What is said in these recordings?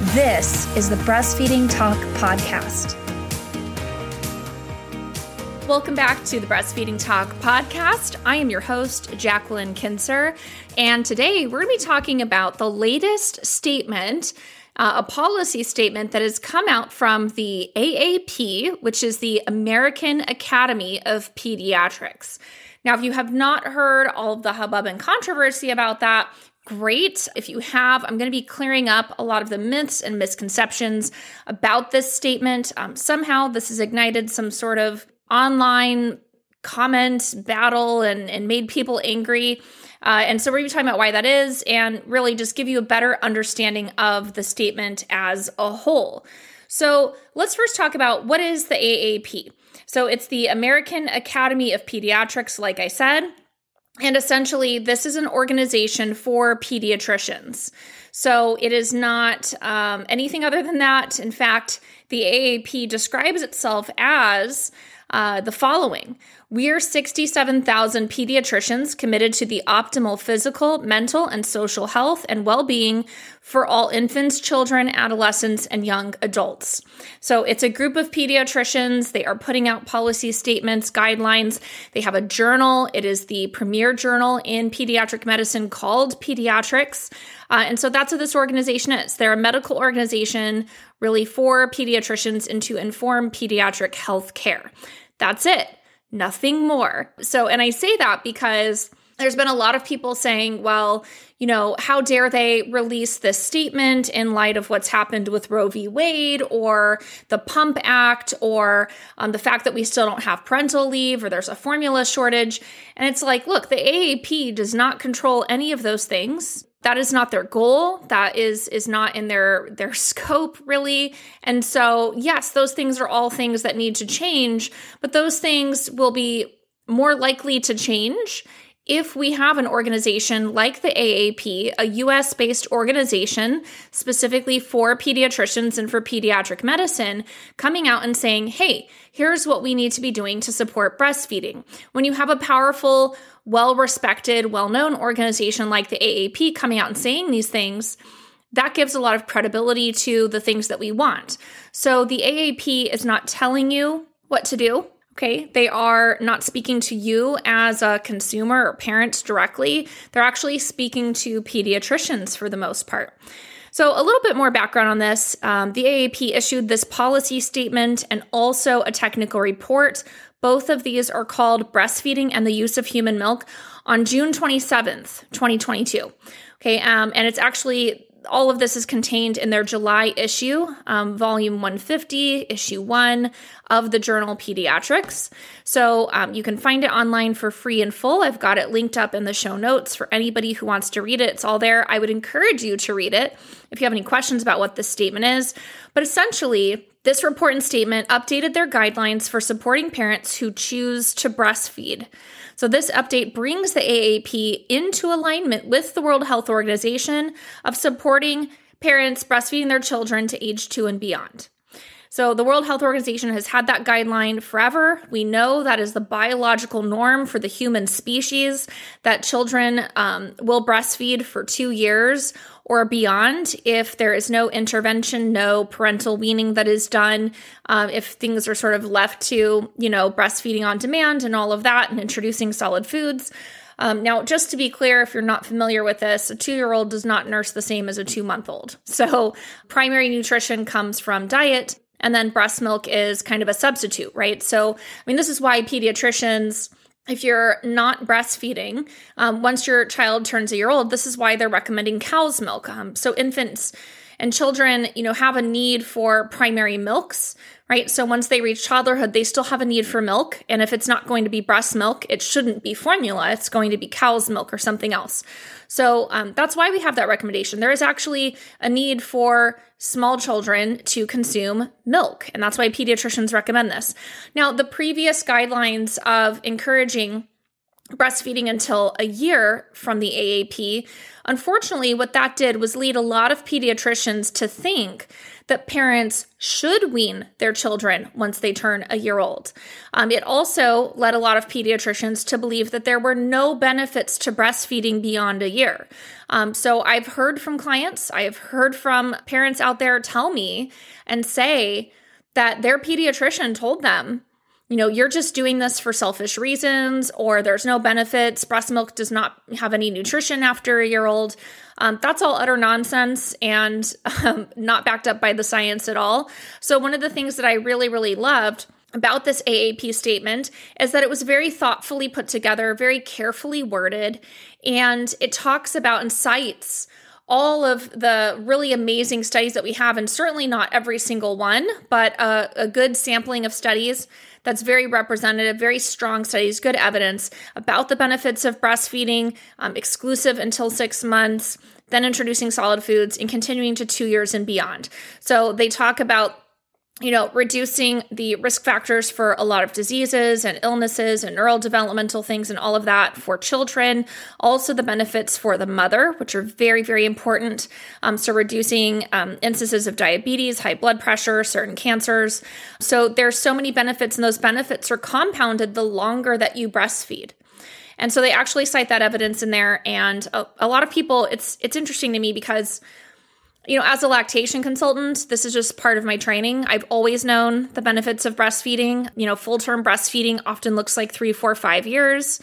This is the Breastfeeding Talk Podcast. Welcome back to the Breastfeeding Talk podcast. I am your host, Jacqueline Kincer, and today we're going to be talking about the latest statement, uh, a policy statement that has come out from the AAP, which is the American Academy of Pediatrics. Now, if you have not heard all of the hubbub and controversy about that, great. If you have, I'm going to be clearing up a lot of the myths and misconceptions about this statement. Um, somehow, this has ignited some sort of online comment battle and, and made people angry. Uh, and so we're going to be talking about why that is and really just give you a better understanding of the statement as a whole. So let's first talk about what is the AAP. So it's the American Academy of Pediatrics, like I said. And essentially, this is an organization for pediatricians. So it is not um, anything other than that. In fact, the AAP describes itself as uh, the following We are 67,000 pediatricians committed to the optimal physical, mental, and social health and well being for all infants, children, adolescents, and young adults. So it's a group of pediatricians. They are putting out policy statements, guidelines. They have a journal. It is the premier journal in pediatric medicine called Pediatrics. Uh, and so that's what this organization is. They're a medical organization really for pediatricians and to inform pediatric health care. That's it, nothing more. So, and I say that because there's been a lot of people saying, well, you know, how dare they release this statement in light of what's happened with Roe v. Wade or the Pump Act or um, the fact that we still don't have parental leave or there's a formula shortage. And it's like, look, the AAP does not control any of those things that is not their goal that is is not in their their scope really and so yes those things are all things that need to change but those things will be more likely to change if we have an organization like the AAP, a US based organization specifically for pediatricians and for pediatric medicine, coming out and saying, hey, here's what we need to be doing to support breastfeeding. When you have a powerful, well respected, well known organization like the AAP coming out and saying these things, that gives a lot of credibility to the things that we want. So the AAP is not telling you what to do. Okay, they are not speaking to you as a consumer or parent directly. They're actually speaking to pediatricians for the most part. So, a little bit more background on this. Um, the AAP issued this policy statement and also a technical report. Both of these are called Breastfeeding and the Use of Human Milk on June 27th, 2022. Okay, um, and it's actually all of this is contained in their July issue, um, volume 150, issue one of the journal Pediatrics. So um, you can find it online for free and full. I've got it linked up in the show notes for anybody who wants to read it. It's all there. I would encourage you to read it if you have any questions about what this statement is. But essentially, this report and statement updated their guidelines for supporting parents who choose to breastfeed. So, this update brings the AAP into alignment with the World Health Organization of supporting parents breastfeeding their children to age two and beyond. So, the World Health Organization has had that guideline forever. We know that is the biological norm for the human species that children um, will breastfeed for two years or beyond if there is no intervention, no parental weaning that is done, um, if things are sort of left to, you know, breastfeeding on demand and all of that and introducing solid foods. Um, now, just to be clear, if you're not familiar with this, a two year old does not nurse the same as a two month old. So, primary nutrition comes from diet, and then breast milk is kind of a substitute, right? So, I mean, this is why pediatricians if you're not breastfeeding, um, once your child turns a year old, this is why they're recommending cow's milk. Um, so infants And children, you know, have a need for primary milks, right? So once they reach toddlerhood, they still have a need for milk. And if it's not going to be breast milk, it shouldn't be formula. It's going to be cow's milk or something else. So um, that's why we have that recommendation. There is actually a need for small children to consume milk. And that's why pediatricians recommend this. Now, the previous guidelines of encouraging breastfeeding until a year from the AAP, unfortunately, what that did was lead a lot of pediatricians to think that parents should wean their children once they turn a year old. Um, it also led a lot of pediatricians to believe that there were no benefits to breastfeeding beyond a year. Um, so I've heard from clients, I have heard from parents out there tell me and say that their pediatrician told them you know, you're just doing this for selfish reasons, or there's no benefits. Breast milk does not have any nutrition after a year old. Um, that's all utter nonsense and um, not backed up by the science at all. So, one of the things that I really, really loved about this AAP statement is that it was very thoughtfully put together, very carefully worded, and it talks about and cites all of the really amazing studies that we have, and certainly not every single one, but a, a good sampling of studies that's very representative, very strong studies, good evidence about the benefits of breastfeeding, um, exclusive until six months, then introducing solid foods, and continuing to two years and beyond. So they talk about you know, reducing the risk factors for a lot of diseases and illnesses and neurodevelopmental things and all of that for children. Also, the benefits for the mother, which are very, very important. Um, so, reducing um, instances of diabetes, high blood pressure, certain cancers. So, there's so many benefits, and those benefits are compounded the longer that you breastfeed. And so they actually cite that evidence in there. And a, a lot of people, it's it's interesting to me because you know, as a lactation consultant, this is just part of my training. I've always known the benefits of breastfeeding. You know, full term breastfeeding often looks like three, four, five years.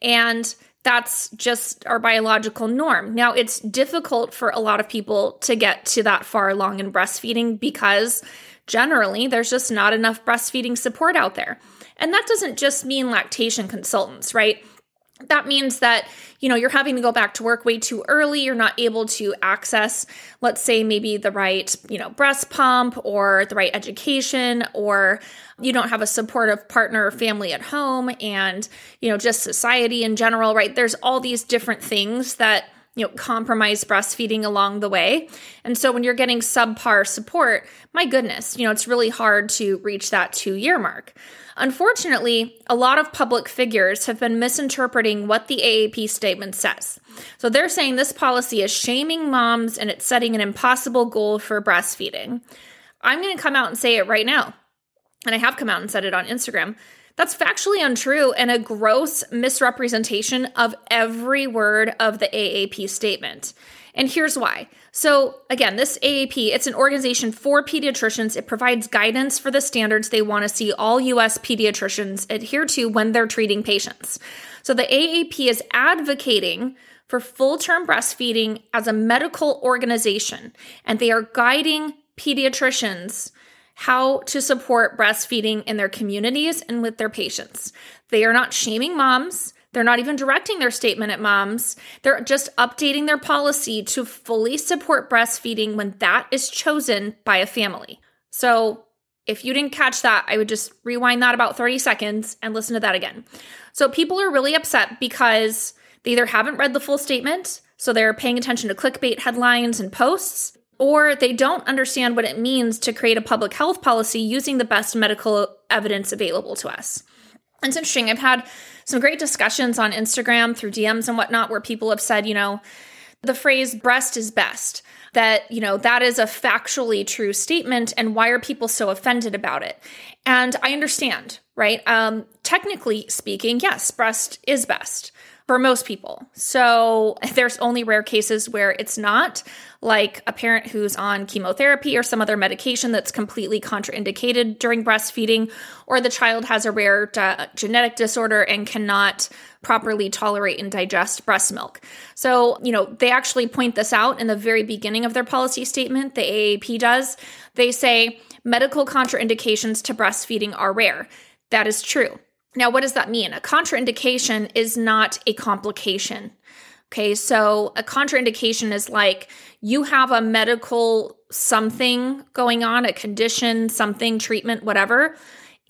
And that's just our biological norm. Now, it's difficult for a lot of people to get to that far along in breastfeeding because generally there's just not enough breastfeeding support out there. And that doesn't just mean lactation consultants, right? That means that you know you're having to go back to work way too early. You're not able to access let's say maybe the right you know breast pump or the right education or you don't have a supportive partner or family at home. And you know just society in general right? There's all these different things that you know compromise breastfeeding along the way and so when you're getting subpar support my goodness you know it's really hard to reach that 2 year mark Unfortunately, a lot of public figures have been misinterpreting what the AAP statement says. So they're saying this policy is shaming moms and it's setting an impossible goal for breastfeeding. I'm going to come out and say it right now. And I have come out and said it on Instagram. That's factually untrue and a gross misrepresentation of every word of the AAP statement. And here's why. So, again, this AAP, it's an organization for pediatricians. It provides guidance for the standards they want to see all US pediatricians adhere to when they're treating patients. So, the AAP is advocating for full term breastfeeding as a medical organization, and they are guiding pediatricians how to support breastfeeding in their communities and with their patients. They are not shaming moms. They're not even directing their statement at moms. They're just updating their policy to fully support breastfeeding when that is chosen by a family. So, if you didn't catch that, I would just rewind that about 30 seconds and listen to that again. So, people are really upset because they either haven't read the full statement, so they're paying attention to clickbait headlines and posts, or they don't understand what it means to create a public health policy using the best medical evidence available to us. It's interesting. I've had some great discussions on Instagram through DMs and whatnot where people have said, you know, the phrase breast is best, that, you know, that is a factually true statement. And why are people so offended about it? And I understand, right? Um, technically speaking, yes, breast is best for most people. So there's only rare cases where it's not, like a parent who's on chemotherapy or some other medication that's completely contraindicated during breastfeeding, or the child has a rare uh, genetic disorder and cannot properly tolerate and digest breast milk. So, you know, they actually point this out in the very beginning of their policy statement, the AAP does. They say medical contraindications to breastfeeding are rare. That is true. Now, what does that mean? A contraindication is not a complication. Okay, so a contraindication is like you have a medical something going on, a condition, something, treatment, whatever,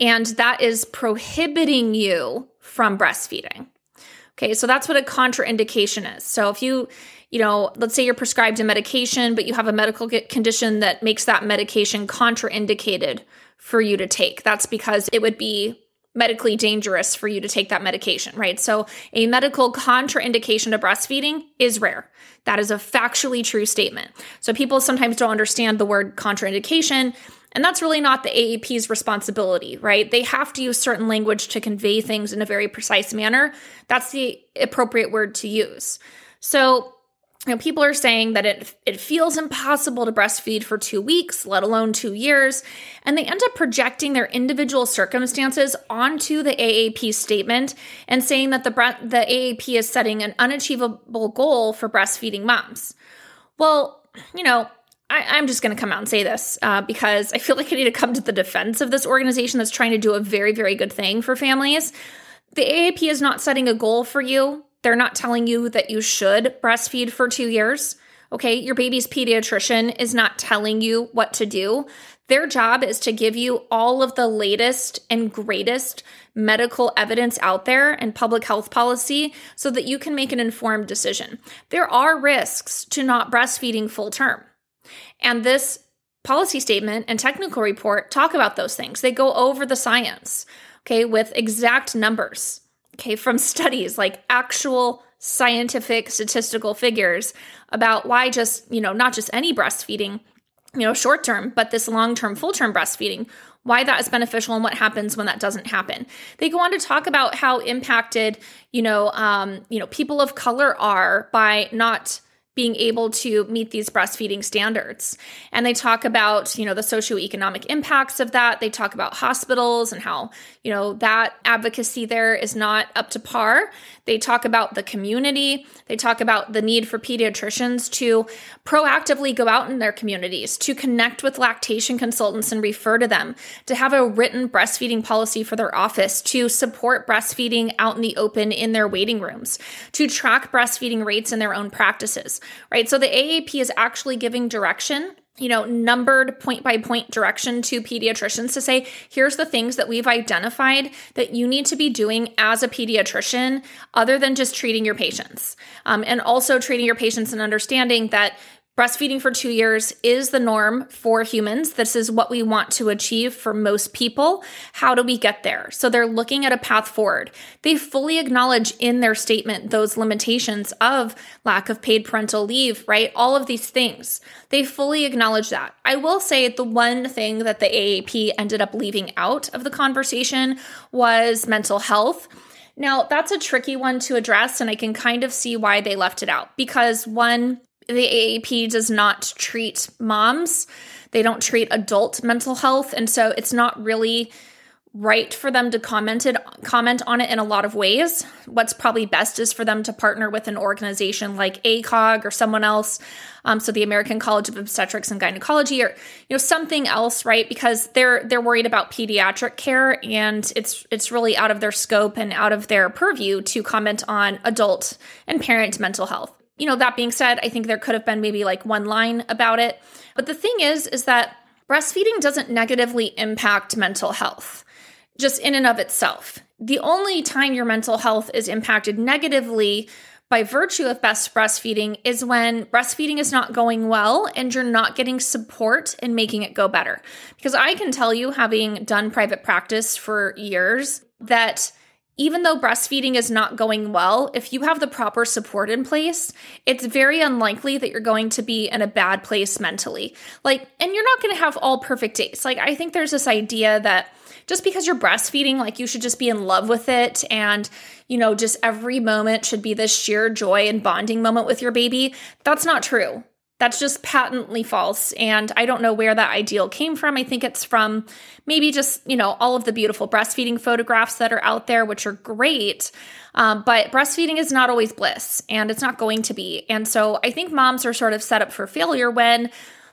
and that is prohibiting you from breastfeeding. Okay, so that's what a contraindication is. So if you, you know, let's say you're prescribed a medication, but you have a medical condition that makes that medication contraindicated for you to take, that's because it would be medically dangerous for you to take that medication, right? So, a medical contraindication to breastfeeding is rare. That is a factually true statement. So, people sometimes don't understand the word contraindication. And that's really not the AAP's responsibility, right? They have to use certain language to convey things in a very precise manner. That's the appropriate word to use. So, you know, people are saying that it it feels impossible to breastfeed for two weeks, let alone two years, and they end up projecting their individual circumstances onto the AAP statement and saying that the the AAP is setting an unachievable goal for breastfeeding moms. Well, you know, I, am just going to come out and say this uh, because I feel like I need to come to the defense of this organization that's trying to do a very, very good thing for families. The AAP is not setting a goal for you they're not telling you that you should breastfeed for two years. Okay. Your baby's pediatrician is not telling you what to do. Their job is to give you all of the latest and greatest medical evidence out there and public health policy so that you can make an informed decision. There are risks to not breastfeeding full term. And this policy statement and technical report talk about those things. They go over the science, okay, with exact numbers okay, from studies like actual scientific statistical figures about why just, you know, not just any breastfeeding, you know, short term, but this long term, full term breastfeeding, why that is beneficial and what happens when that doesn't happen. They go on to talk about how impacted, you know, um, you know, people of color are by not being able to meet these breastfeeding standards. And they talk about, you know, the socioeconomic impacts of that. They talk about hospitals and how, you know, that advocacy there is not up to par. They talk about the community. They talk about the need for pediatricians to proactively go out in their communities, to connect with lactation consultants and refer to them, to have a written breastfeeding policy for their office, to support breastfeeding out in the open in their waiting rooms, to track breastfeeding rates in their own practices right? So the AAP is actually giving direction you know, numbered point by point direction to pediatricians to say, here's the things that we've identified that you need to be doing as a pediatrician, other than just treating your patients. Um, and also treating your patients and understanding that Breastfeeding for two years is the norm for humans. This is what we want to achieve for most people. How do we get there? So they're looking at a path forward. They fully acknowledge in their statement those limitations of lack of paid parental leave, right? All of these things. They fully acknowledge that. I will say the one thing that the AAP ended up leaving out of the conversation was mental health. Now, that's a tricky one to address, and I can kind of see why they left it out because one, the AAP does not treat moms. They don't treat adult mental health. And so it's not really right for them to comment it, comment on it in a lot of ways. What's probably best is for them to partner with an organization like ACOG or someone else. Um, so the American College of Obstetrics and Gynecology, or you know something else, right? Because they're they're worried about pediatric care, and it's it's really out of their scope and out of their purview to comment on adult and parent mental health you know, that being said, I think there could have been maybe like one line about it. But the thing is, is that breastfeeding doesn't negatively impact mental health just in and of itself. The only time your mental health is impacted negatively by virtue of best breastfeeding is when breastfeeding is not going well and you're not getting support in making it go better. Because I can tell you, having done private practice for years, that even though breastfeeding is not going well, if you have the proper support in place, it's very unlikely that you're going to be in a bad place mentally. Like, and you're not going to have all perfect days. Like, I think there's this idea that just because you're breastfeeding, like, you should just be in love with it and, you know, just every moment should be this sheer joy and bonding moment with your baby. That's not true. That's just patently false. And I don't know where that ideal came from. I think it's from maybe just, you know, all of the beautiful breastfeeding photographs that are out there, which are great. Um, but breastfeeding is not always bliss and it's not going to be. And so I think moms are sort of set up for failure when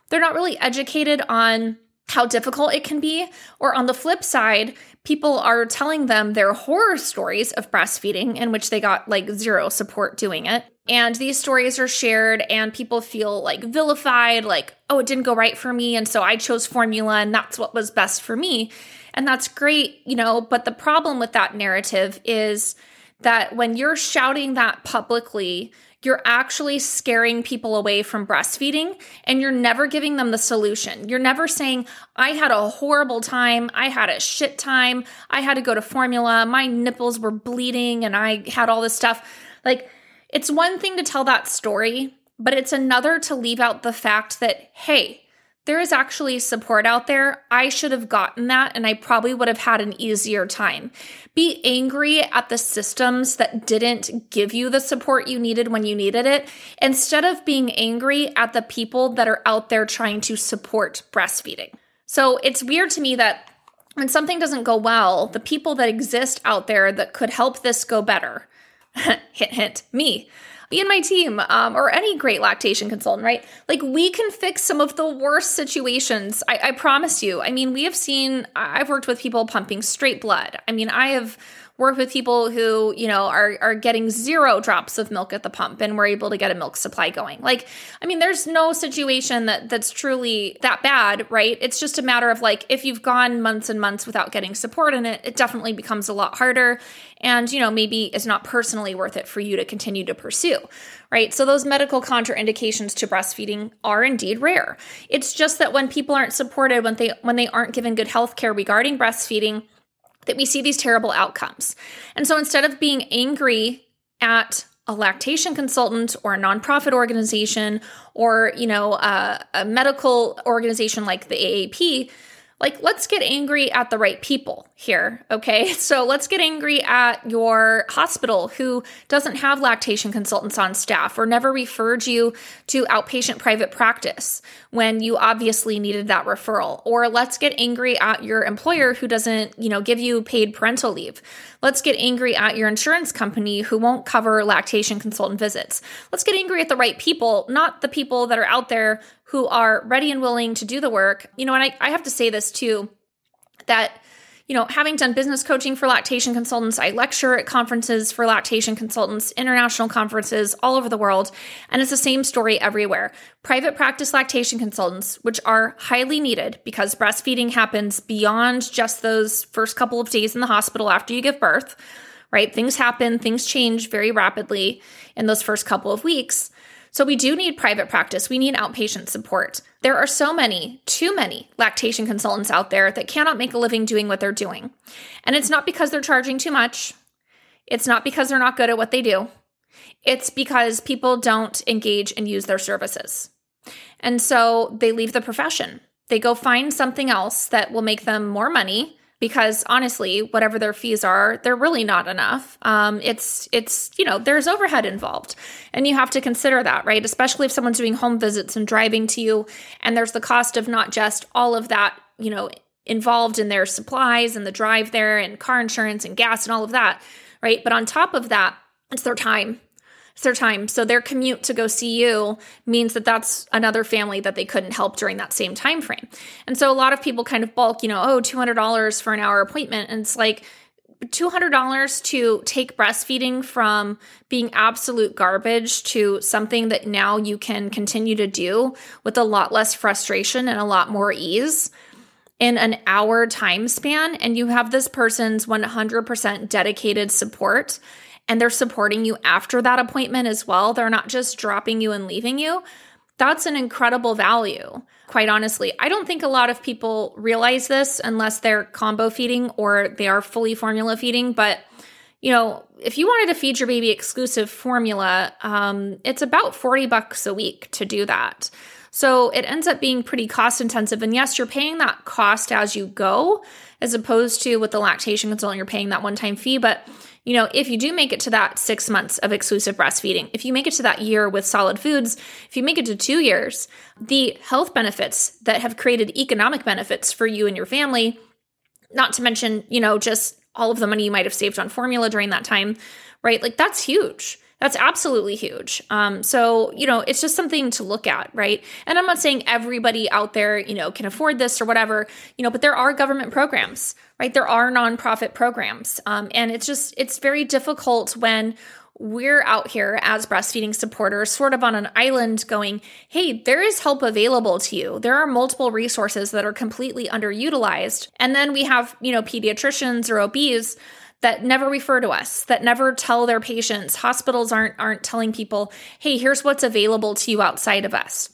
they're not really educated on how difficult it can be. Or on the flip side, people are telling them their horror stories of breastfeeding in which they got like zero support doing it And these stories are shared, and people feel like vilified, like, oh, it didn't go right for me. And so I chose formula, and that's what was best for me. And that's great, you know. But the problem with that narrative is that when you're shouting that publicly, you're actually scaring people away from breastfeeding and you're never giving them the solution. You're never saying, I had a horrible time. I had a shit time. I had to go to formula. My nipples were bleeding and I had all this stuff. Like, it's one thing to tell that story, but it's another to leave out the fact that, hey, there is actually support out there. I should have gotten that and I probably would have had an easier time. Be angry at the systems that didn't give you the support you needed when you needed it instead of being angry at the people that are out there trying to support breastfeeding. So it's weird to me that when something doesn't go well, the people that exist out there that could help this go better, hint, hint, me me and my team, um, or any great lactation consultant, right? Like we can fix some of the worst situations. I, I promise you. I mean, we have seen, I've worked with people pumping straight blood. I mean, I have work with people who, you know, are are getting zero drops of milk at the pump and we're able to get a milk supply going. Like, I mean, there's no situation that that's truly that bad, right? It's just a matter of like if you've gone months and months without getting support in it, it definitely becomes a lot harder and, you know, maybe it's not personally worth it for you to continue to pursue, right? So those medical contraindications to breastfeeding are indeed rare. It's just that when people aren't supported, when they when they aren't given good health care regarding breastfeeding, that we see these terrible outcomes. And so instead of being angry at a lactation consultant or a nonprofit organization or you know a, a medical organization like the AAP like let's get angry at the right people here okay? So let's get angry at your hospital who doesn't have lactation consultants on staff or never referred you to outpatient private practice when you obviously needed that referral. Or let's get angry at your employer who doesn't you know give you paid parental leave let's get angry at your insurance company who won't cover lactation consultant visits let's get angry at the right people not the people that are out there who are ready and willing to do the work. You know, and I, I have to say this too that you know, having done business coaching for lactation consultants, I lecture at conferences for lactation consultants, international conferences all over the world, and it's the same story everywhere. Private practice lactation consultants, which are highly needed because breastfeeding happens beyond just those first couple of days in the hospital after you give birth, right? Things happen, things change very rapidly in those first couple of weeks. So we do need private practice. We need outpatient support. There are so many, too many lactation consultants out there that cannot make a living doing what they're doing. And it's not because they're charging too much. It's not because they're not good at what they do. It's because people don't engage and use their services. And so they leave the profession. They go find something else that will make them more money because honestly, whatever their fees are, they're really not enough. Um, it's it's you know there's overhead involved, and you have to consider that, right? Especially if someone's doing home visits and driving to you, and there's the cost of not just all of that, you know, involved in their supplies and the drive there and car insurance and gas and all of that, right? But on top of that, it's their time their time. So their commute to go see you means that that's another family that they couldn't help during that same time frame. And so a lot of people kind of bulk, you know, oh, $200 for an hour appointment. And it's like, $200 to take breastfeeding from being absolute garbage to something that now you can continue to do with a lot less frustration and a lot more ease in an hour time span. And you have this person's 100% dedicated support and they're supporting you after that appointment as well. They're not just dropping you and leaving you. That's an incredible value, quite honestly. I don't think a lot of people realize this unless they're combo feeding or they are fully formula feeding. But, you know, if you wanted to feed your baby exclusive formula, um, it's about 40 bucks a week to do that. So it ends up being pretty cost intensive. And yes, you're paying that cost as you go, as opposed to with the lactation consultant, you're paying that one time fee. But you know, if you do make it to that six months of exclusive breastfeeding, if you make it to that year with solid foods, if you make it to two years, the health benefits that have created economic benefits for you and your family, not to mention, you know, just all of the money you might have saved on formula during that time, right? Like that's huge. That's absolutely huge. Um, so, you know, it's just something to look at, right? And I'm not saying everybody out there, you know, can afford this or whatever, you know, but there are government programs, right? There are nonprofit programs. Um, and it's just, it's very difficult when we're out here as breastfeeding supporters, sort of on an island going, hey, there is help available to you. There are multiple resources that are completely underutilized. And then we have, you know, pediatricians or OBs that never refer to us, that never tell their patients. Hospitals aren't aren't telling people, "Hey, here's what's available to you outside of us."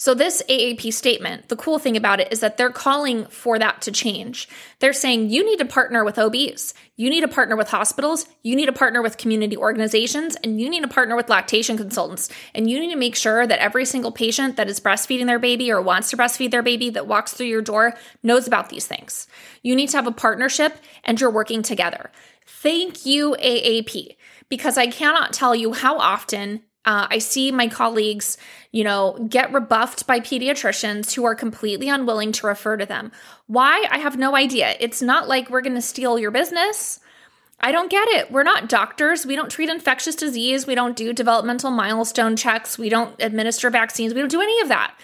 So, this AAP statement, the cool thing about it is that they're calling for that to change. They're saying you need to partner with OBs, you need to partner with hospitals, you need to partner with community organizations, and you need to partner with lactation consultants. And you need to make sure that every single patient that is breastfeeding their baby or wants to breastfeed their baby that walks through your door knows about these things. You need to have a partnership and you're working together. Thank you, AAP, because I cannot tell you how often uh, I see my colleagues, you know, get rebuffed by pediatricians who are completely unwilling to refer to them. Why? I have no idea. It's not like we're going to steal your business. I don't get it. We're not doctors. We don't treat infectious disease. We don't do developmental milestone checks. We don't administer vaccines. We don't do any of that.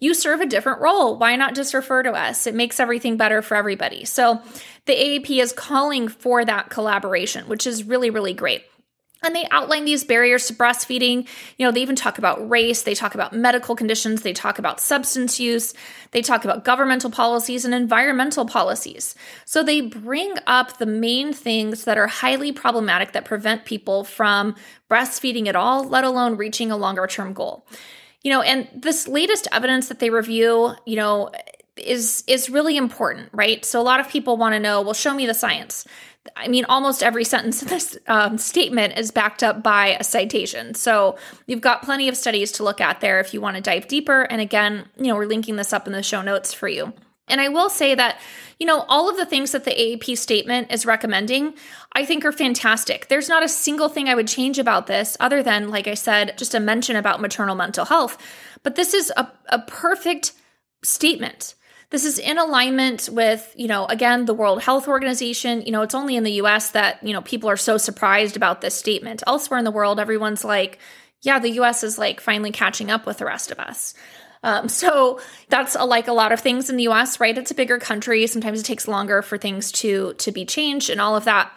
You serve a different role. Why not just refer to us? It makes everything better for everybody. So the AAP is calling for that collaboration, which is really, really great. And they outline these barriers to breastfeeding. You know, they even talk about race, they talk about medical conditions, they talk about substance use, they talk about governmental policies and environmental policies. So they bring up the main things that are highly problematic that prevent people from breastfeeding at all, let alone reaching a longer term goal. You know, and this latest evidence that they review, you know, is is really important, right? So a lot of people want to know, well, show me the science. I mean, almost every sentence in this um, statement is backed up by a citation. So you've got plenty of studies to look at there if you want to dive deeper. And again, you know, we're linking this up in the show notes for you. And I will say that, you know, all of the things that the AAP statement is recommending, I think are fantastic. There's not a single thing I would change about this other than, like I said, just a mention about maternal mental health. But this is a, a perfect statement. This is in alignment with, you know, again, the World Health Organization. You know, it's only in the US that, you know, people are so surprised about this statement. Elsewhere in the world, everyone's like, yeah, the US is like finally catching up with the rest of us. Um, so that's a, like a lot of things in the US, right? It's a bigger country. Sometimes it takes longer for things to to be changed and all of that.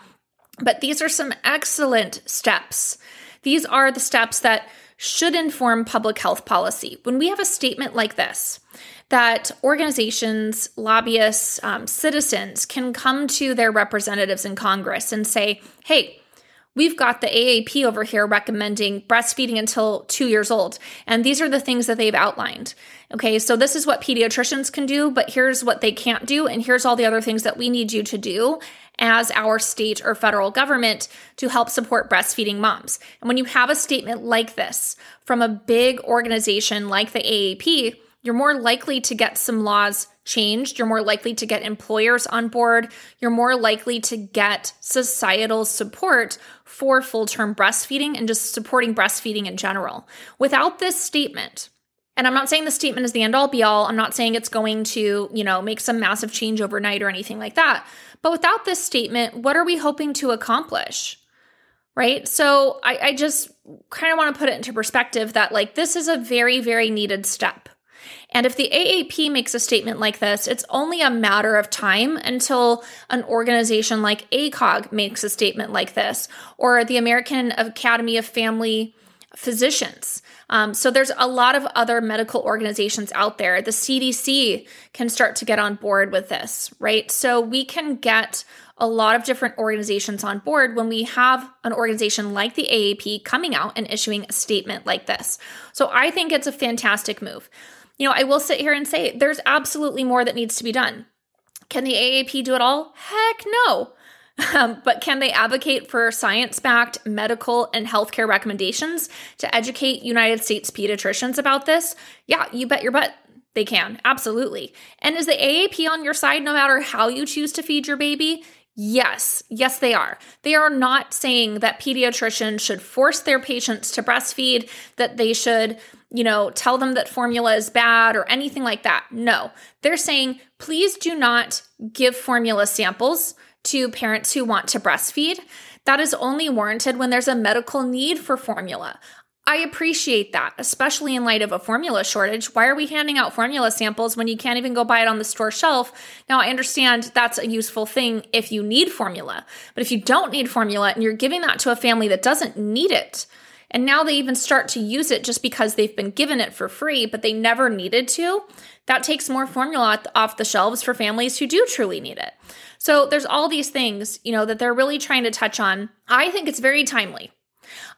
But these are some excellent steps. These are the steps that should inform public health policy. When we have a statement like this, that organizations, lobbyists, um, citizens can come to their representatives in Congress and say, hey, We've got the AAP over here recommending breastfeeding until two years old. And these are the things that they've outlined. Okay, so this is what pediatricians can do, but here's what they can't do. And here's all the other things that we need you to do as our state or federal government to help support breastfeeding moms. And when you have a statement like this from a big organization like the AAP, you're more likely to get some laws changed. You're more likely to get employers on board. You're more likely to get societal support for full term breastfeeding and just supporting breastfeeding in general. Without this statement, and I'm not saying the statement is the end all be all. I'm not saying it's going to, you know, make some massive change overnight or anything like that. But without this statement, what are we hoping to accomplish? Right. So I, I just kind of want to put it into perspective that, like, this is a very, very needed step. And if the AAP makes a statement like this, it's only a matter of time until an organization like ACOG makes a statement like this, or the American Academy of Family Physicians. Um, so there's a lot of other medical organizations out there. The CDC can start to get on board with this, right? So we can get a lot of different organizations on board when we have an organization like the AAP coming out and issuing a statement like this. So I think it's a fantastic move you know, I will sit here and say there's absolutely more that needs to be done. Can the AAP do it all? Heck no. Um, but can they advocate for science backed medical and healthcare recommendations to educate United States pediatricians about this? Yeah, you bet your butt they can. Absolutely. And is the AAP on your side no matter how you choose to feed your baby? Yes, yes, they are. They are not saying that pediatricians should force their patients to breastfeed, that they should, you know, tell them that formula is bad or anything like that. No, they're saying, please do not give formula samples to parents who want to breastfeed. That is only warranted when there's a medical need for formula. I appreciate that, especially in light of a formula shortage. Why are we handing out formula samples when you can't even go buy it on the store shelf? Now, I understand that's a useful thing if you need formula, but if you don't need formula and you're giving that to a family that doesn't need it, and now they even start to use it just because they've been given it for free, but they never needed to, that takes more formula off the shelves for families who do truly need it. So there's all these things, you know, that they're really trying to touch on. I think it's very timely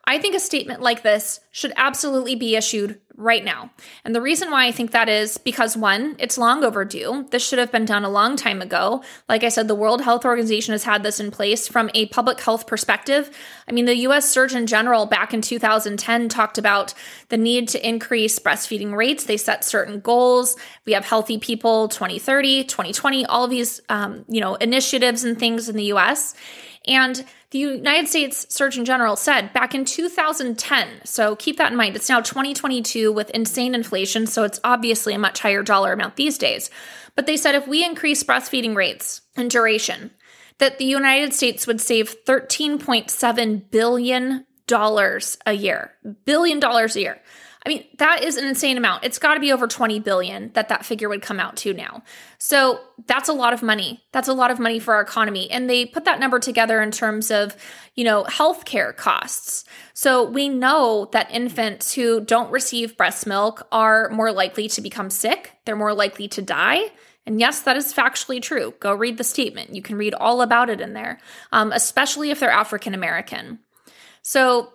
I think a statement like this should absolutely be issued right now. And the reason why I think that is because one, it's long overdue. This should have been done a long time ago. Like I said, the World Health Organization has had this in place from a public health perspective. I mean, the US Surgeon General back in 2010 talked about the need to increase breastfeeding rates. They set certain goals. We have Healthy People 2030, 2020, all of these, um, you know, initiatives and things in the US. And the United States Surgeon General said back in 2010, so keep that in mind, it's now 2022 with insane inflation, so it's obviously a much higher dollar amount these days. But they said if we increase breastfeeding rates and duration, that the United States would save $13.7 billion a year. Billion dollars a year. I mean, that is an insane amount. It's got to be over 20 billion that that figure would come out to now. So, that's a lot of money. That's a lot of money for our economy. And they put that number together in terms of, you know, healthcare costs. So, we know that infants who don't receive breast milk are more likely to become sick, they're more likely to die. And yes, that is factually true. Go read the statement. You can read all about it in there, um, especially if they're African American. So,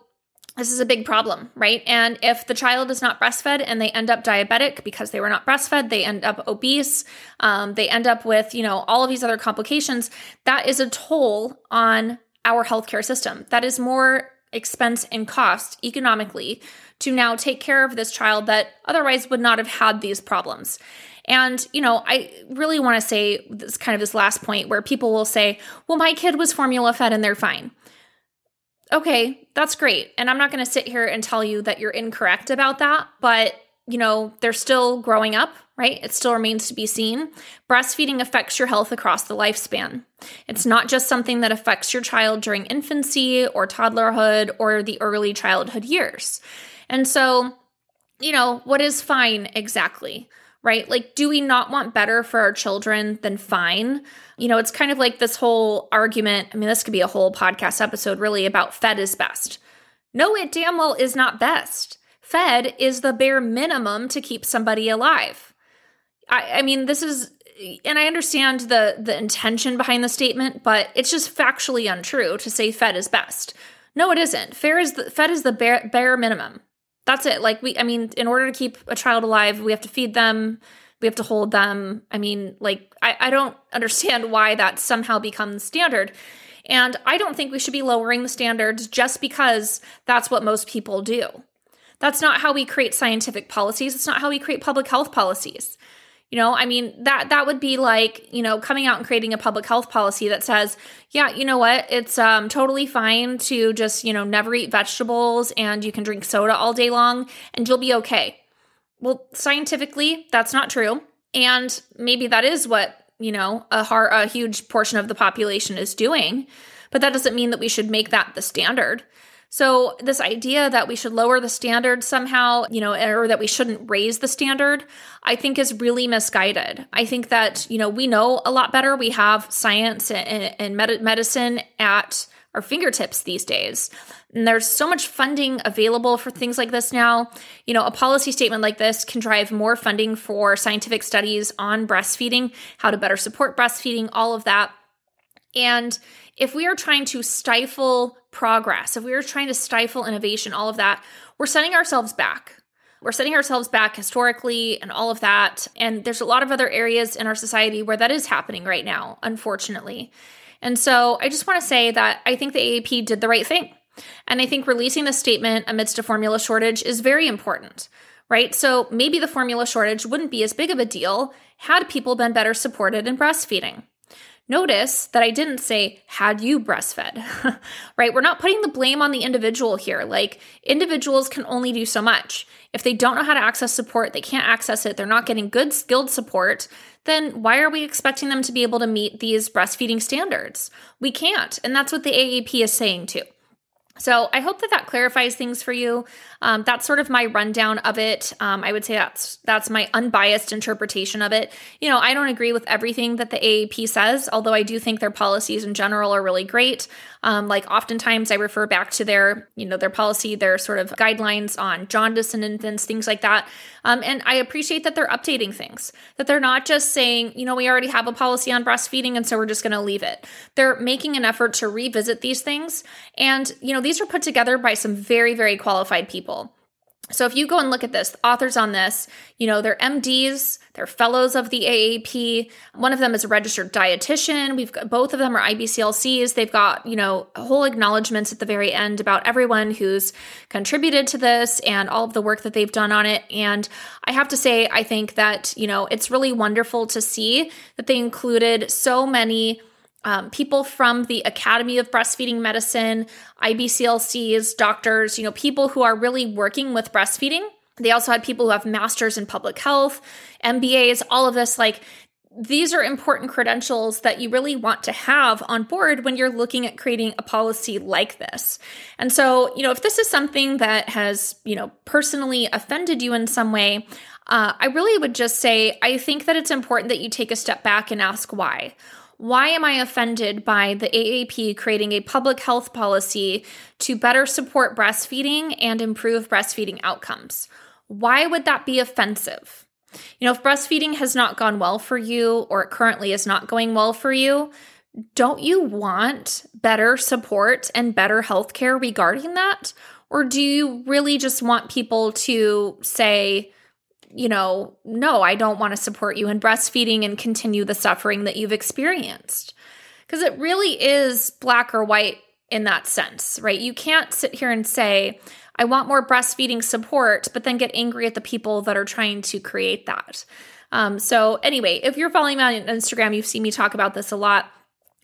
this is a big problem, right? And if the child is not breastfed and they end up diabetic because they were not breastfed, they end up obese, um, they end up with, you know, all of these other complications, that is a toll on our healthcare system. That is more expense and cost economically to now take care of this child that otherwise would not have had these problems. And, you know, I really want to say this kind of this last point where people will say, well, my kid was formula fed and they're fine okay, that's great. And I'm not going to sit here and tell you that you're incorrect about that, but you know, they're still growing up, right? It still remains to be seen. Breastfeeding affects your health across the lifespan. It's not just something that affects your child during infancy or toddlerhood or the early childhood years. And so, you know, what is fine exactly? Right? Like, do we not want better for our children than fine? You know, it's kind of like this whole argument. I mean, this could be a whole podcast episode really about fed is best. No, it damn well is not best. Fed is the bare minimum to keep somebody alive. I, I mean, this is, and I understand the the intention behind the statement, but it's just factually untrue to say fed is best. No, it isn't. Fair is the fed is the bare bare minimum that's it. Like we, I mean, in order to keep a child alive, we have to feed them, we have to hold them. I mean, like I, I don't understand why that somehow becomes standard. And I don't think we should be lowering the standards just because that's what most people do. That's not how we create scientific policies. It's not how we create public health policies. You know, I mean that that would be like, you know, coming out and creating a public health policy that says, yeah, you know what? It's um totally fine to just, you know, never eat vegetables and you can drink soda all day long and you'll be okay. Well, scientifically, that's not true. And maybe that is what, you know, a heart, a huge portion of the population is doing, but that doesn't mean that we should make that the standard. So, this idea that we should lower the standard somehow, you know, or that we shouldn't raise the standard, I think is really misguided. I think that, you know, we know a lot better. We have science and, and med- medicine at our fingertips these days. And there's so much funding available for things like this now. You know, a policy statement like this can drive more funding for scientific studies on breastfeeding, how to better support breastfeeding, all of that. And if we are trying to stifle progress, if we are trying to stifle innovation, all of that, we're setting ourselves back. We're setting ourselves back historically and all of that. And there's a lot of other areas in our society where that is happening right now, unfortunately. And so I just want to say that I think the AAP did the right thing. And I think releasing the statement amidst a formula shortage is very important, right? So maybe the formula shortage wouldn't be as big of a deal had people been better supported in breastfeeding. Notice that I didn't say, had you breastfed, right? We're not putting the blame on the individual here. Like, individuals can only do so much. If they don't know how to access support, they can't access it, they're not getting good skilled support, then why are we expecting them to be able to meet these breastfeeding standards? We can't. And that's what the AAP is saying too. So I hope that that clarifies things for you. Um, that's sort of my rundown of it. Um, I would say that's that's my unbiased interpretation of it. You know, I don't agree with everything that the AAP says, although I do think their policies in general are really great. Um, like oftentimes, I refer back to their you know their policy, their sort of guidelines on jaundice in infants, things like that. Um, and I appreciate that they're updating things. That they're not just saying, you know, we already have a policy on breastfeeding, and so we're just going to leave it. They're making an effort to revisit these things, and you know, these were put together by some very very qualified people. So if you go and look at this, authors on this, you know, they're MDs, they're fellows of the AAP. One of them is a registered dietitian. We've got both of them are IBCLCs. They've got, you know, whole acknowledgments at the very end about everyone who's contributed to this and all of the work that they've done on it. And I have to say, I think that, you know, it's really wonderful to see that they included so many um, people from the Academy of Breastfeeding Medicine, IBCLCs, doctors, you know, people who are really working with breastfeeding. They also had people who have masters in public health, MBAs, all of this. Like, these are important credentials that you really want to have on board when you're looking at creating a policy like this. And so, you know, if this is something that has, you know, personally offended you in some way, uh, I really would just say I think that it's important that you take a step back and ask why. Why am I offended by the AAP creating a public health policy to better support breastfeeding and improve breastfeeding outcomes? Why would that be offensive? You know, if breastfeeding has not gone well for you or it currently is not going well for you, don't you want better support and better healthcare regarding that? Or do you really just want people to say, you know, no, I don't want to support you in breastfeeding and continue the suffering that you've experienced. Because it really is black or white in that sense, right? You can't sit here and say, I want more breastfeeding support, but then get angry at the people that are trying to create that. Um, so, anyway, if you're following me on Instagram, you've seen me talk about this a lot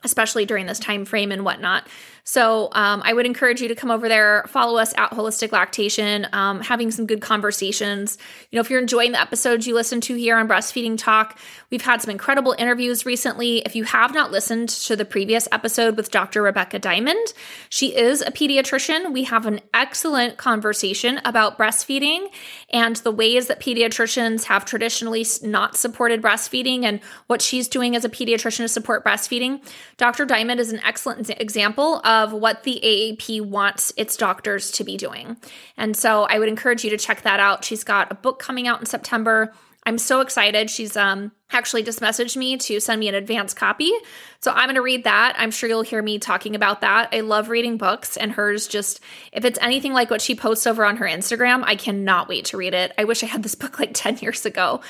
especially during this time frame and whatnot. So um, I would encourage you to come over there, follow us at Holistic Lactation, um, having some good conversations. You know, if you're enjoying the episodes you listen to here on Breastfeeding Talk, we've had some incredible interviews recently. If you have not listened to the previous episode with Dr. Rebecca Diamond, she is a pediatrician. We have an excellent conversation about breastfeeding and the ways that pediatricians have traditionally not supported breastfeeding and what she's doing as a pediatrician to support breastfeeding. Dr. Diamond is an excellent example of what the AAP wants its doctors to be doing. And so I would encourage you to check that out. She's got a book coming out in September. I'm so excited. She's um actually just messaged me to send me an advance copy. So I'm going to read that. I'm sure you'll hear me talking about that. I love reading books and hers just if it's anything like what she posts over on her Instagram, I cannot wait to read it. I wish I had this book like 10 years ago.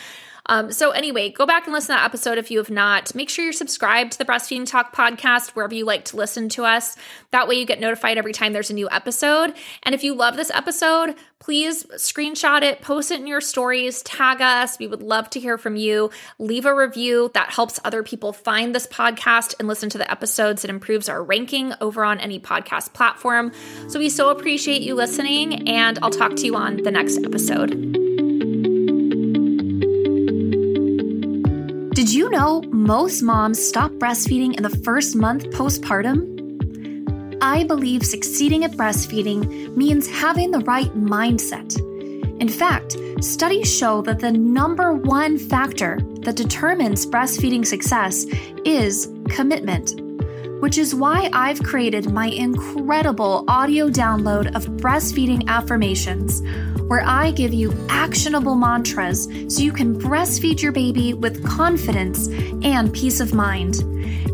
Um, so, anyway, go back and listen to that episode if you have not. Make sure you're subscribed to the Breastfeeding Talk podcast wherever you like to listen to us. That way, you get notified every time there's a new episode. And if you love this episode, please screenshot it, post it in your stories, tag us. We would love to hear from you. Leave a review that helps other people find this podcast and listen to the episodes. It improves our ranking over on any podcast platform. So, we so appreciate you listening, and I'll talk to you on the next episode. Did you know most moms stop breastfeeding in the first month postpartum? I believe succeeding at breastfeeding means having the right mindset. In fact, studies show that the number one factor that determines breastfeeding success is commitment, which is why I've created my incredible audio download of breastfeeding affirmations where I give you actionable mantras so you can breastfeed your baby with confidence and peace of mind.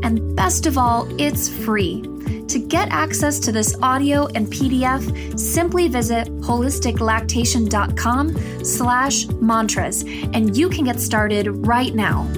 And best of all, it's free. To get access to this audio and PDF, simply visit holisticlactation.com slash mantras and you can get started right now.